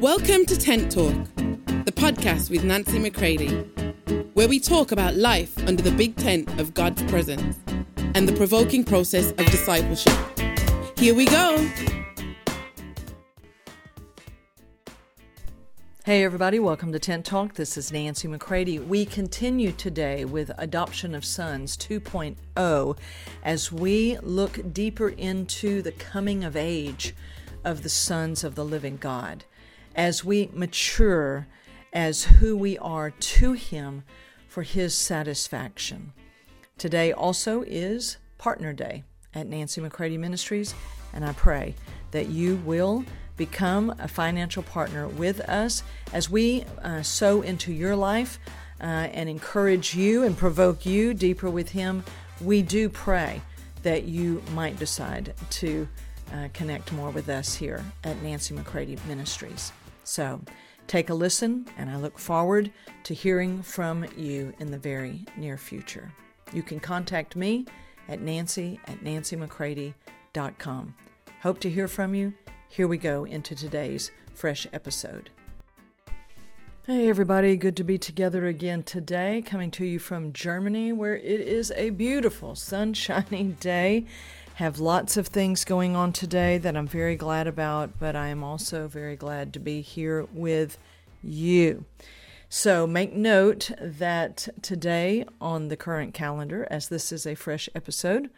Welcome to Tent Talk, the podcast with Nancy McCready, where we talk about life under the big tent of God's presence and the provoking process of discipleship. Here we go. Hey, everybody, welcome to Tent Talk. This is Nancy McCready. We continue today with Adoption of Sons 2.0 as we look deeper into the coming of age of the sons of the living God as we mature as who we are to Him for His satisfaction. Today also is Partner Day at Nancy McCready Ministries, and I pray that you will become a financial partner with us as we uh, sow into your life uh, and encourage you and provoke you deeper with Him. We do pray that you might decide to uh, connect more with us here at Nancy McCready Ministries. So take a listen, and I look forward to hearing from you in the very near future. You can contact me at nancy at nancymccready.com. Hope to hear from you. Here we go into today's fresh episode. Hey, everybody, good to be together again today, coming to you from Germany, where it is a beautiful, sunshiny day have lots of things going on today that I'm very glad about, but I am also very glad to be here with you. So make note that today on the current calendar, as this is a fresh episode,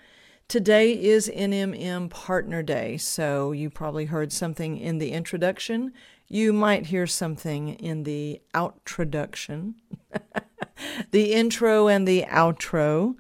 today is NMM Partner Day. So you probably heard something in the introduction. You might hear something in the outroduction, the intro and the outro.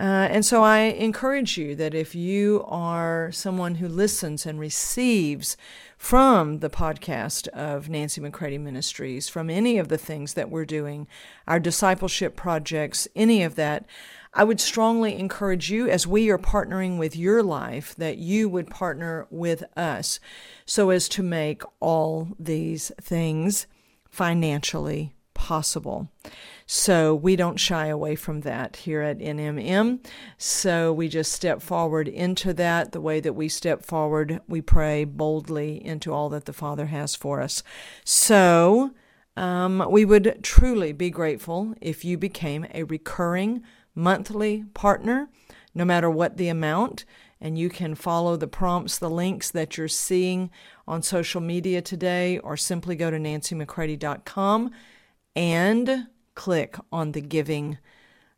Uh, and so I encourage you that if you are someone who listens and receives from the podcast of Nancy McCready Ministries, from any of the things that we're doing, our discipleship projects, any of that, I would strongly encourage you, as we are partnering with your life, that you would partner with us so as to make all these things financially possible. So we don't shy away from that here at NMM. So we just step forward into that the way that we step forward. We pray boldly into all that the Father has for us. So um, we would truly be grateful if you became a recurring monthly partner, no matter what the amount. And you can follow the prompts, the links that you're seeing on social media today, or simply go to nancymccready.com and click on the giving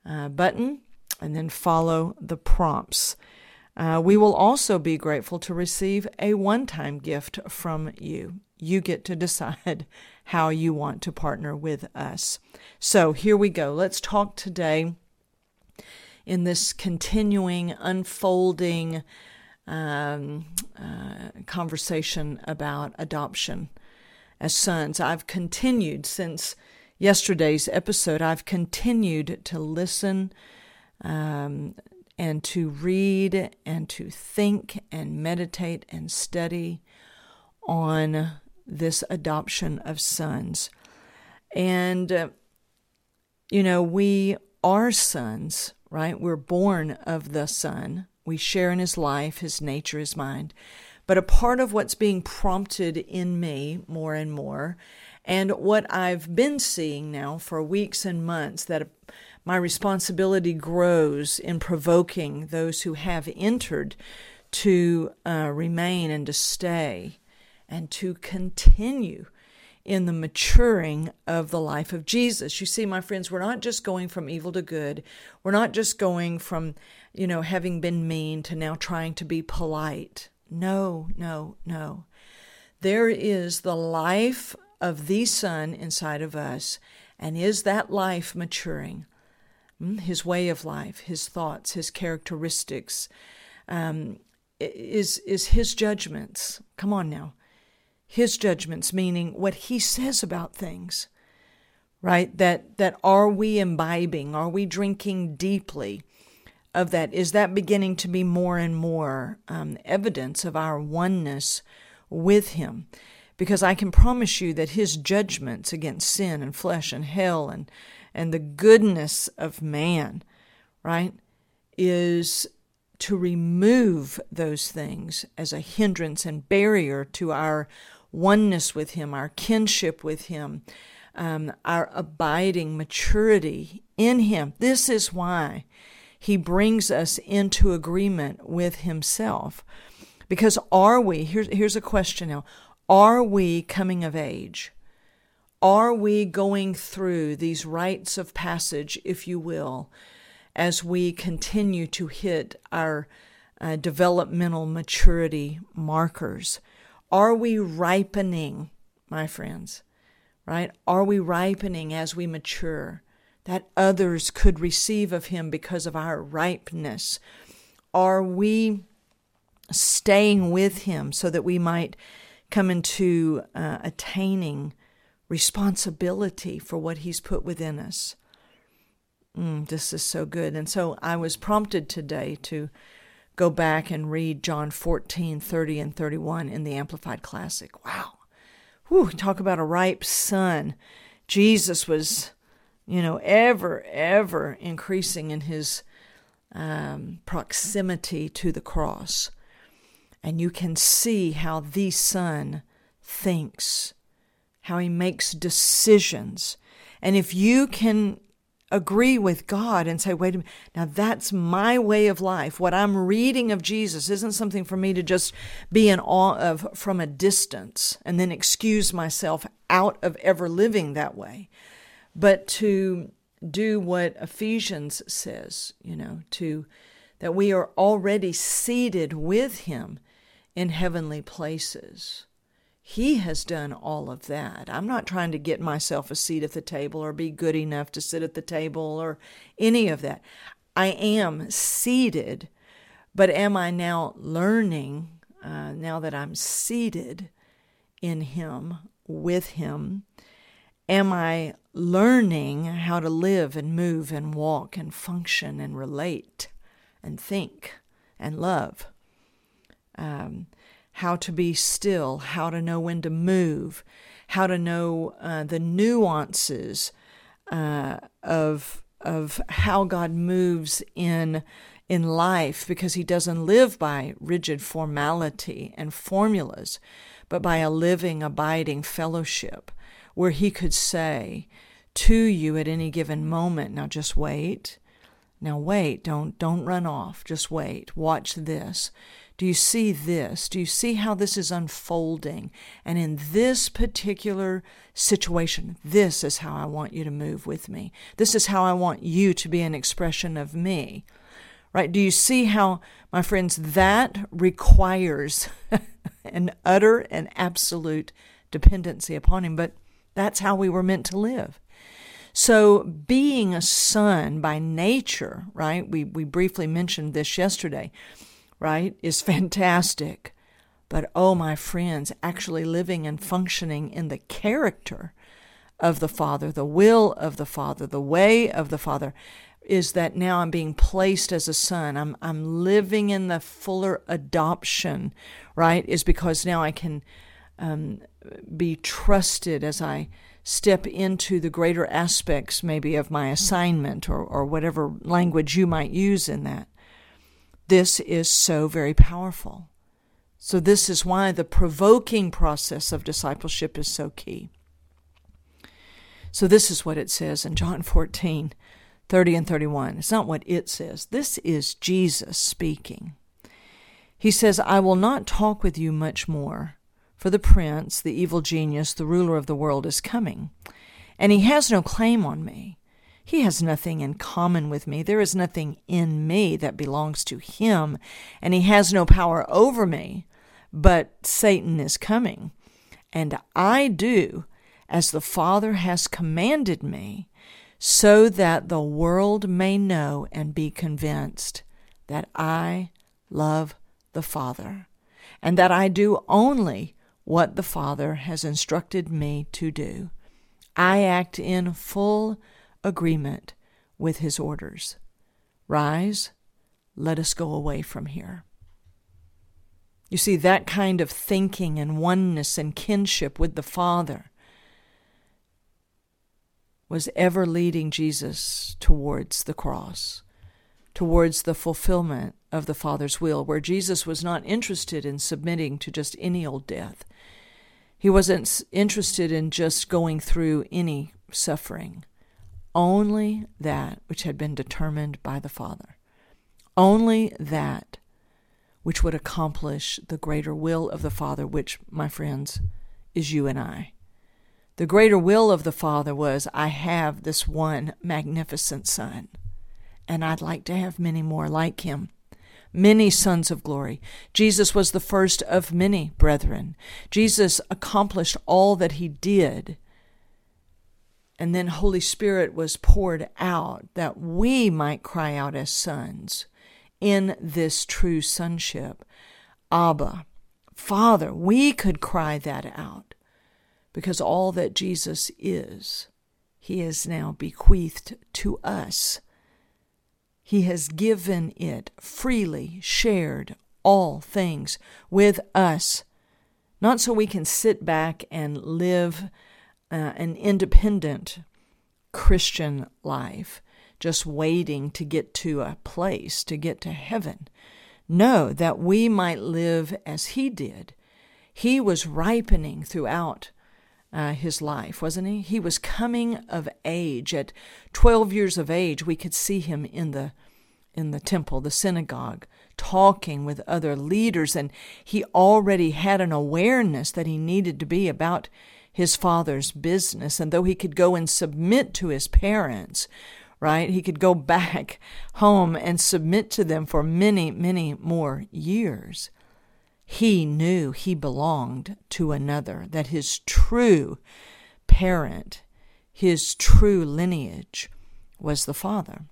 uh, button and then follow the prompts. Uh, we will also be grateful to receive a one time gift from you. You get to decide how you want to partner with us. So here we go. Let's talk today in this continuing, unfolding um, uh, conversation about adoption as sons. I've continued since yesterday's episode, I've continued to listen um, and to read and to think and meditate and study on this adoption of sons. And, uh, you know, we are sons, right? We're born of the Son. We share in his life, his nature, his mind. But a part of what's being prompted in me more and more and what I've been seeing now for weeks and months that my responsibility grows in provoking those who have entered to uh, remain and to stay and to continue in the maturing of the life of Jesus. You see, my friends, we're not just going from evil to good. We're not just going from, you know, having been mean to now trying to be polite. No, no, no. There is the life of the Son inside of us. And is that life maturing? Hmm, his way of life, his thoughts, his characteristics, um, is, is his judgments. Come on now. His judgments, meaning what he says about things, right? That, that are we imbibing? Are we drinking deeply? of that? Is that beginning to be more and more um, evidence of our oneness with Him? Because I can promise you that his judgments against sin and flesh and hell and, and the goodness of man, right, is to remove those things as a hindrance and barrier to our oneness with Him, our kinship with Him, um, our abiding maturity in Him. This is why He brings us into agreement with Himself. Because are we, here's, here's a question now, are we coming of age? Are we going through these rites of passage, if you will, as we continue to hit our uh, developmental maturity markers? Are we ripening, my friends? Right? Are we ripening as we mature that others could receive of Him because of our ripeness? Are we staying with Him so that we might come into uh, attaining responsibility for what He's put within us? Mm, this is so good. And so I was prompted today to go back and read John 14, 30, and 31 in the Amplified Classic. Wow. Whew, talk about a ripe son. Jesus was, you know, ever, ever increasing in his um, proximity to the cross. And you can see how the Son thinks, how he makes decisions. And if you can agree with God and say, wait a minute, now that's my way of life. What I'm reading of Jesus isn't something for me to just be in awe of from a distance and then excuse myself out of ever living that way, but to do what Ephesians says, you know, to that we are already seated with him in heavenly places. He has done all of that. I'm not trying to get myself a seat at the table or be good enough to sit at the table or any of that. I am seated, but am I now learning, uh, now that I'm seated in Him, with Him? Am I learning how to live and move and walk and function and relate and think and love? Um, how to be still, how to know when to move, how to know uh, the nuances uh, of of how God moves in in life, because He doesn't live by rigid formality and formulas, but by a living, abiding fellowship, where He could say to you at any given moment, "Now just wait." Now wait, don't don't run off. Just wait. Watch this. Do you see this? Do you see how this is unfolding? And in this particular situation, this is how I want you to move with me. This is how I want you to be an expression of me. Right? Do you see how, my friends, that requires an utter and absolute dependency upon Him? But that's how we were meant to live. So, being a son by nature, right? We, we briefly mentioned this yesterday right, is fantastic. But oh, my friends, actually living and functioning in the character of the Father, the will of the Father, the way of the Father, is that now I'm being placed as a son. I'm I'm living in the fuller adoption, right? Is because now I can um, be trusted as I step into the greater aspects, maybe of my assignment or or whatever language you might use in that. This is so very powerful. So, this is why the provoking process of discipleship is so key. So, this is what it says in John 14 30 and 31. It's not what it says, this is Jesus speaking. He says, I will not talk with you much more, for the prince, the evil genius, the ruler of the world, is coming, and he has no claim on me. He has nothing in common with me. There is nothing in me that belongs to him, and he has no power over me. But Satan is coming, and I do as the Father has commanded me, so that the world may know and be convinced that I love the Father, and that I do only what the Father has instructed me to do. I act in full agreement with his orders. Rise, let us go away from here. You see, that kind of thinking and oneness and kinship with the Father was ever leading Jesus towards the cross, towards the fulfillment of the Father's will, where Jesus was not interested in submitting to just any old death. He wasn't interested in just going through any suffering, only that which had been determined by the Father, only that which would accomplish the greater will of the Father, which, my friends, is you and I. The greater will of the Father was, I have this one magnificent Son, and I'd like to have many more like him. Many sons of glory. Jesus was the first of many brethren. Jesus accomplished all that he did. And then Holy Spirit was poured out that we might cry out as sons in this true sonship. Abba, Father, we could cry that out because all that Jesus is, he has now bequeathed to us. He has given it freely, shared all things with us, not so we can sit back and live uh, an independent Christian life, just waiting to get to a place, to get to heaven. No, that we might live as He did. He was ripening throughout uh, his life, wasn't he? He was coming of age. At 12 years of age, we could see him in the in the temple, the synagogue, talking with other leaders, and he already had an awareness that he needed to be about his father's business. And though he could go and submit to his parents, right, he could go back home and submit to them for many, many more years he knew he belonged to another, that his true parent, his true lineage was the Father.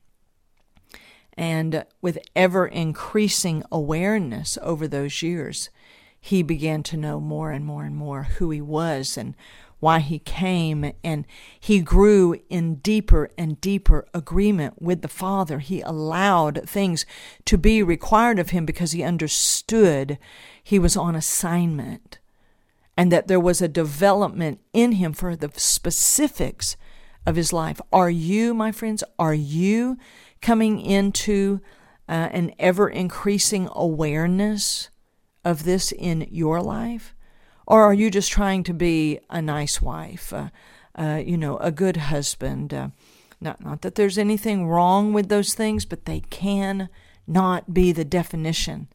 And with ever increasing awareness over those years, he began to know more and more and more who he was and why he came, and he grew in deeper and deeper agreement with the Father. He allowed things to be required of him because he understood he was on assignment and that there was a development in him for the specifics of his life. Are you, my friends, are you coming into uh, an ever increasing awareness of this in your life? Or are you just trying to be a nice wife, uh, uh, you know, a good husband? Uh, not, not that there's anything wrong with those things, but they can not be the definition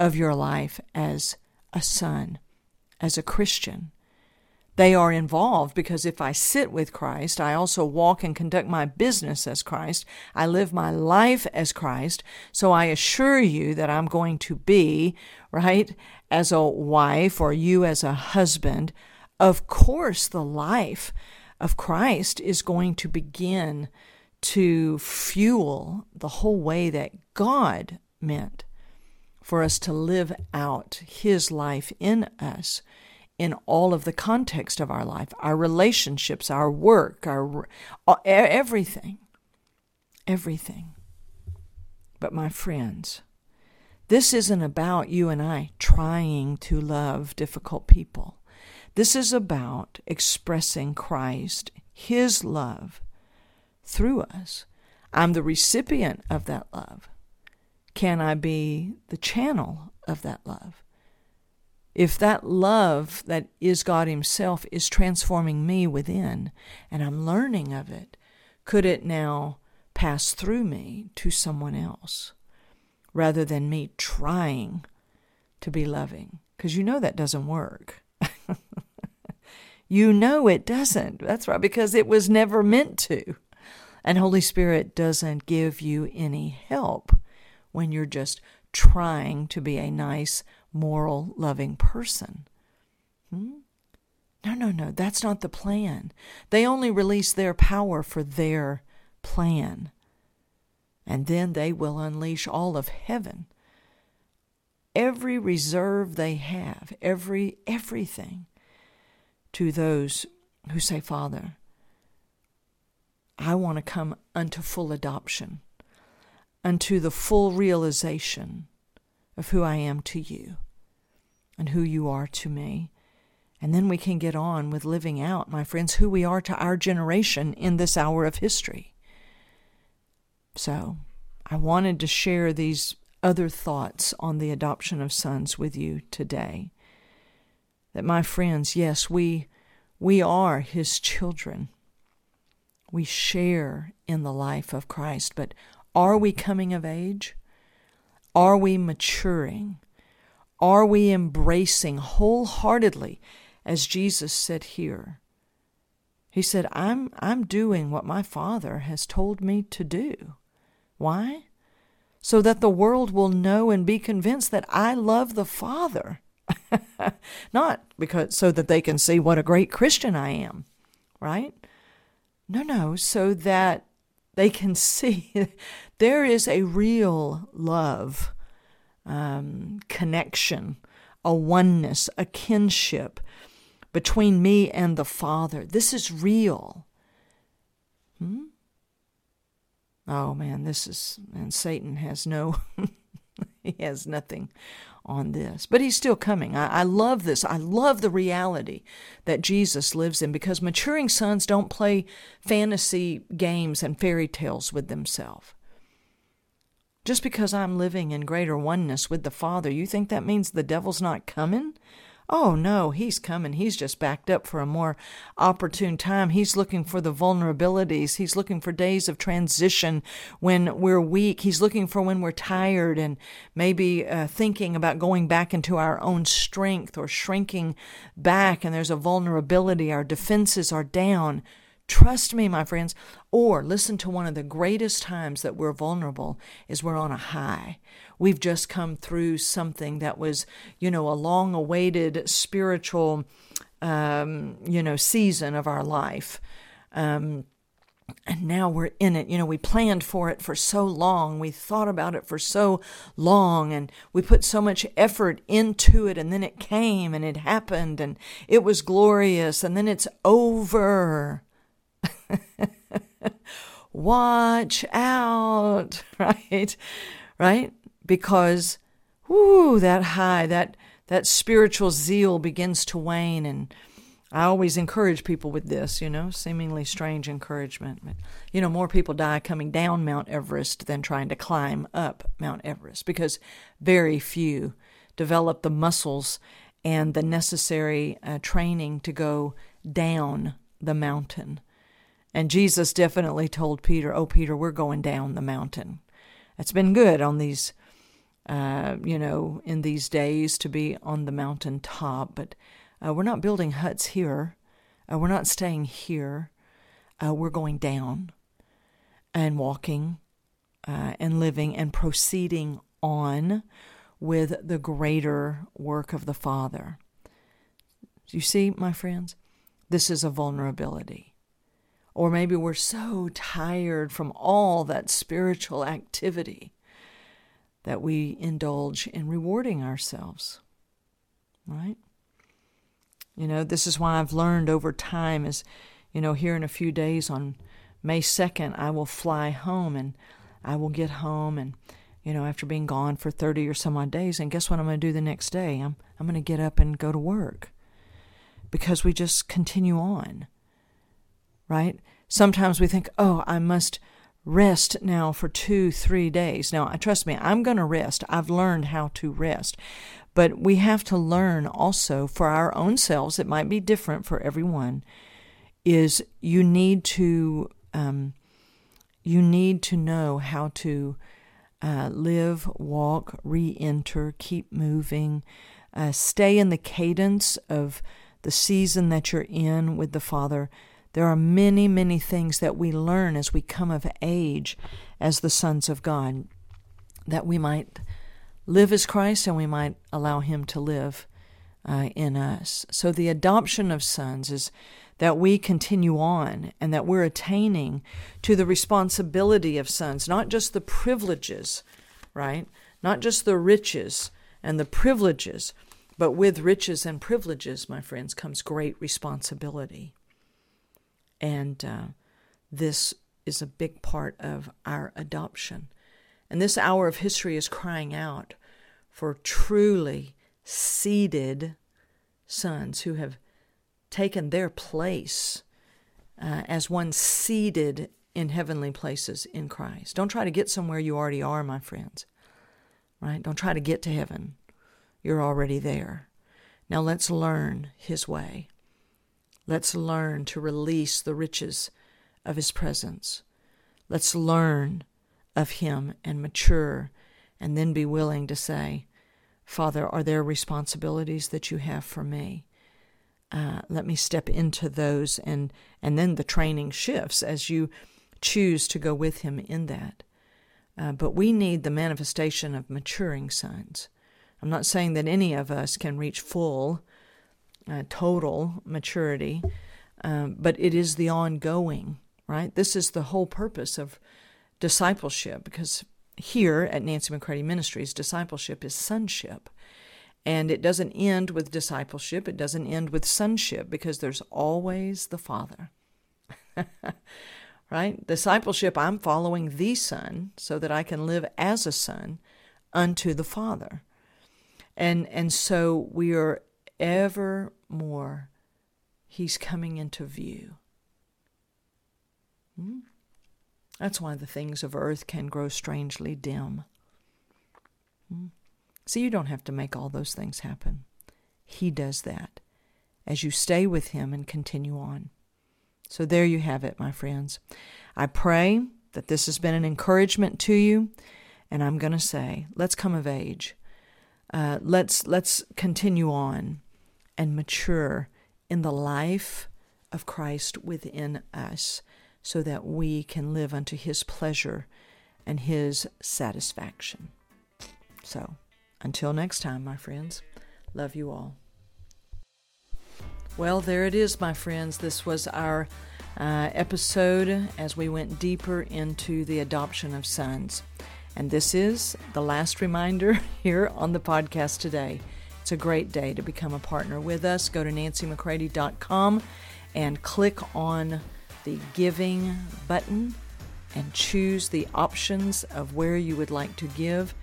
of your life as a son, as a Christian. They are involved because if I sit with Christ, I also walk and conduct my business as Christ. I live my life as Christ. So I assure you that I'm going to be, right, as a wife or you as a husband. Of course, the life of Christ is going to begin to fuel the whole way that God meant for us to live out His life in us in all of the context of our life, our relationships, our work, our uh, everything. Everything. But my friends, this isn't about you and I trying to love difficult people. This is about expressing Christ, His love, through us. I'm the recipient of that love. Can I be the channel of that love? If that love that is God Himself is transforming me within and I'm learning of it, could it now pass through me to someone else rather than me trying to be loving? Because you know that doesn't work. you know it doesn't. That's right, because it was never meant to. And Holy Spirit doesn't give you any help when you're just trying to be a nice, moral, loving person. Hmm? No, no, no, that's not the plan. They only release their power for their plan. And then they will unleash all of heaven. Every reserve they have, every everything to those who say, Father, I want to come unto full adoption, unto the full realization of who I am to you and who you are to me. And then we can get on with living out, my friends, who we are to our generation in this hour of history. So, I wanted to share these other thoughts on the adoption of sons with you today. that my friends, yes, we we are his children. We share in the life of Christ, but are we coming of age? Are we maturing? Are we embracing wholeheartedly, as Jesus said here? He said, I'm, I'm doing what my Father has told me to do. Why? So that the world will know and be convinced that I love the Father. Not because so that they can see what a great Christian I am, right? No, no, so that they can see there is a real love, um, connection, a oneness, a kinship between me and the Father. This is real. Hmm? Oh man, this is, and Satan has no, he has nothing on this. But he's still coming. I, I, love this. I love the reality that Jesus lives in because maturing sons don't play fantasy games and fairy tales with themselves. Just because I'm living in greater oneness with the Father, you think that means the devil's not coming? Oh no, he's coming. He's just backed up for a more opportune time. He's looking for the vulnerabilities. He's looking for days of transition when we're weak. He's looking for when we're tired and maybe uh, thinking about going back into our own strength or shrinking back and there's a vulnerability. Our defenses are down. Trust me, my friends. Or listen to one of the greatest times that we're vulnerable is we're on a high. We've just come through something that was, you know, a long awaited spiritual, um, you know, season of our life. Um, and now we're in it. You know, we planned for it for so long. We thought about it for so long and we put so much effort into it. And then it came and it happened and it was glorious. And then it's over. Watch out, right? Right? Because, whoo, that high, that, that spiritual zeal begins to wane. And I always encourage people with this, you know, seemingly strange encouragement. But, you know, more people die coming down Mount Everest than trying to climb up Mount Everest because very few develop the muscles and the necessary uh, training to go down the mountain. And Jesus definitely told Peter, Oh, Peter, we're going down the mountain. It's been good on these, uh, you know, in these days to be on the mountain top, but uh, we're not building huts here. Uh, we're not staying here. Uh, we're going down and walking uh, and living and proceeding on with the greater work of the Father. You see, my friends, this is a vulnerability. Or maybe we're so tired from all that spiritual activity that we indulge in rewarding ourselves. Right? You know, this is why I've learned over time is, you know, here in a few days on May 2nd, I will fly home and I will get home and, you know, after being gone for 30 or some odd days, and guess what I'm going to do the next day? I'm, I'm going to get up and go to work because we just continue on right? Sometimes we think, oh, I must rest now for two, three days. Now, trust me, I'm going to rest. I've learned how to rest. But we have to learn also for our own selves, it might be different for everyone, is you need to. Um, you need to know how to uh, live, walk, re enter, keep moving, uh, stay in the cadence of the season that you're in with the Father there are many, many things that we learn as we come of age as the sons of God that we might live as Christ and we might allow Him to live uh, in us. So the adoption of sons is that we continue on and that we're attaining to the responsibility of sons, not just the privileges, right? Not just the riches and the privileges, but with riches and privileges, my friends, comes great responsibility. And uh, this is a big part of our adoption. And this hour of history is crying out for truly seated sons who have taken their place uh, as one seated in heavenly places in Christ. Don't try to get somewhere you already are, my friends. Right? Don't try to get to heaven. You're already there. Now let's learn His way. Let's learn to release the riches of His presence. Let's learn of Him and mature, and then be willing to say, Father, are there responsibilities that you have for me? Uh, let me step into those, and and then the training shifts as you choose to go with Him in that. Uh, but we need the manifestation of maturing sons. I'm not saying that any of us can reach full, uh, total maturity, um, but it is the ongoing, right? This is the whole purpose of discipleship because here at Nancy McCready Ministries, discipleship is sonship. And it doesn't end with discipleship, it doesn't end with sonship because there's always the Father. right? Discipleship, I'm following the Son so that I can live as a son unto the Father. And and so we are ever more he's coming into view. Hmm? That's why the things of earth can grow strangely dim. Hmm? See, you don't have to make all those things happen. He does that as you stay with Him and continue on. So there you have it, my friends. I pray that this has been an encouragement to you, and I'm going to say, let's come of age. Uh, let's let's continue on and mature in the life of Christ within us so that we can live unto his pleasure and his satisfaction. So, until next time, my friends, love you all. Well, there it is, my friends. This was our uh, episode as we went deeper into the adoption of sons. And this is the last reminder here on the podcast today. It's a great day to become a partner with us. Go to nancymccready.com and click on the giving button and choose the options of where you would like to give.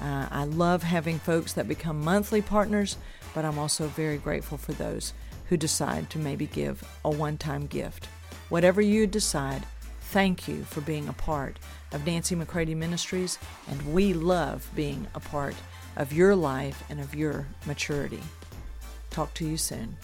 Uh, I love having folks that become monthly partners, but I'm also very grateful for those who decide to maybe give a one time gift. Whatever you decide, thank you for being a part of Nancy McCready Ministries, and we love being a part of your life and of your maturity. Talk to you soon.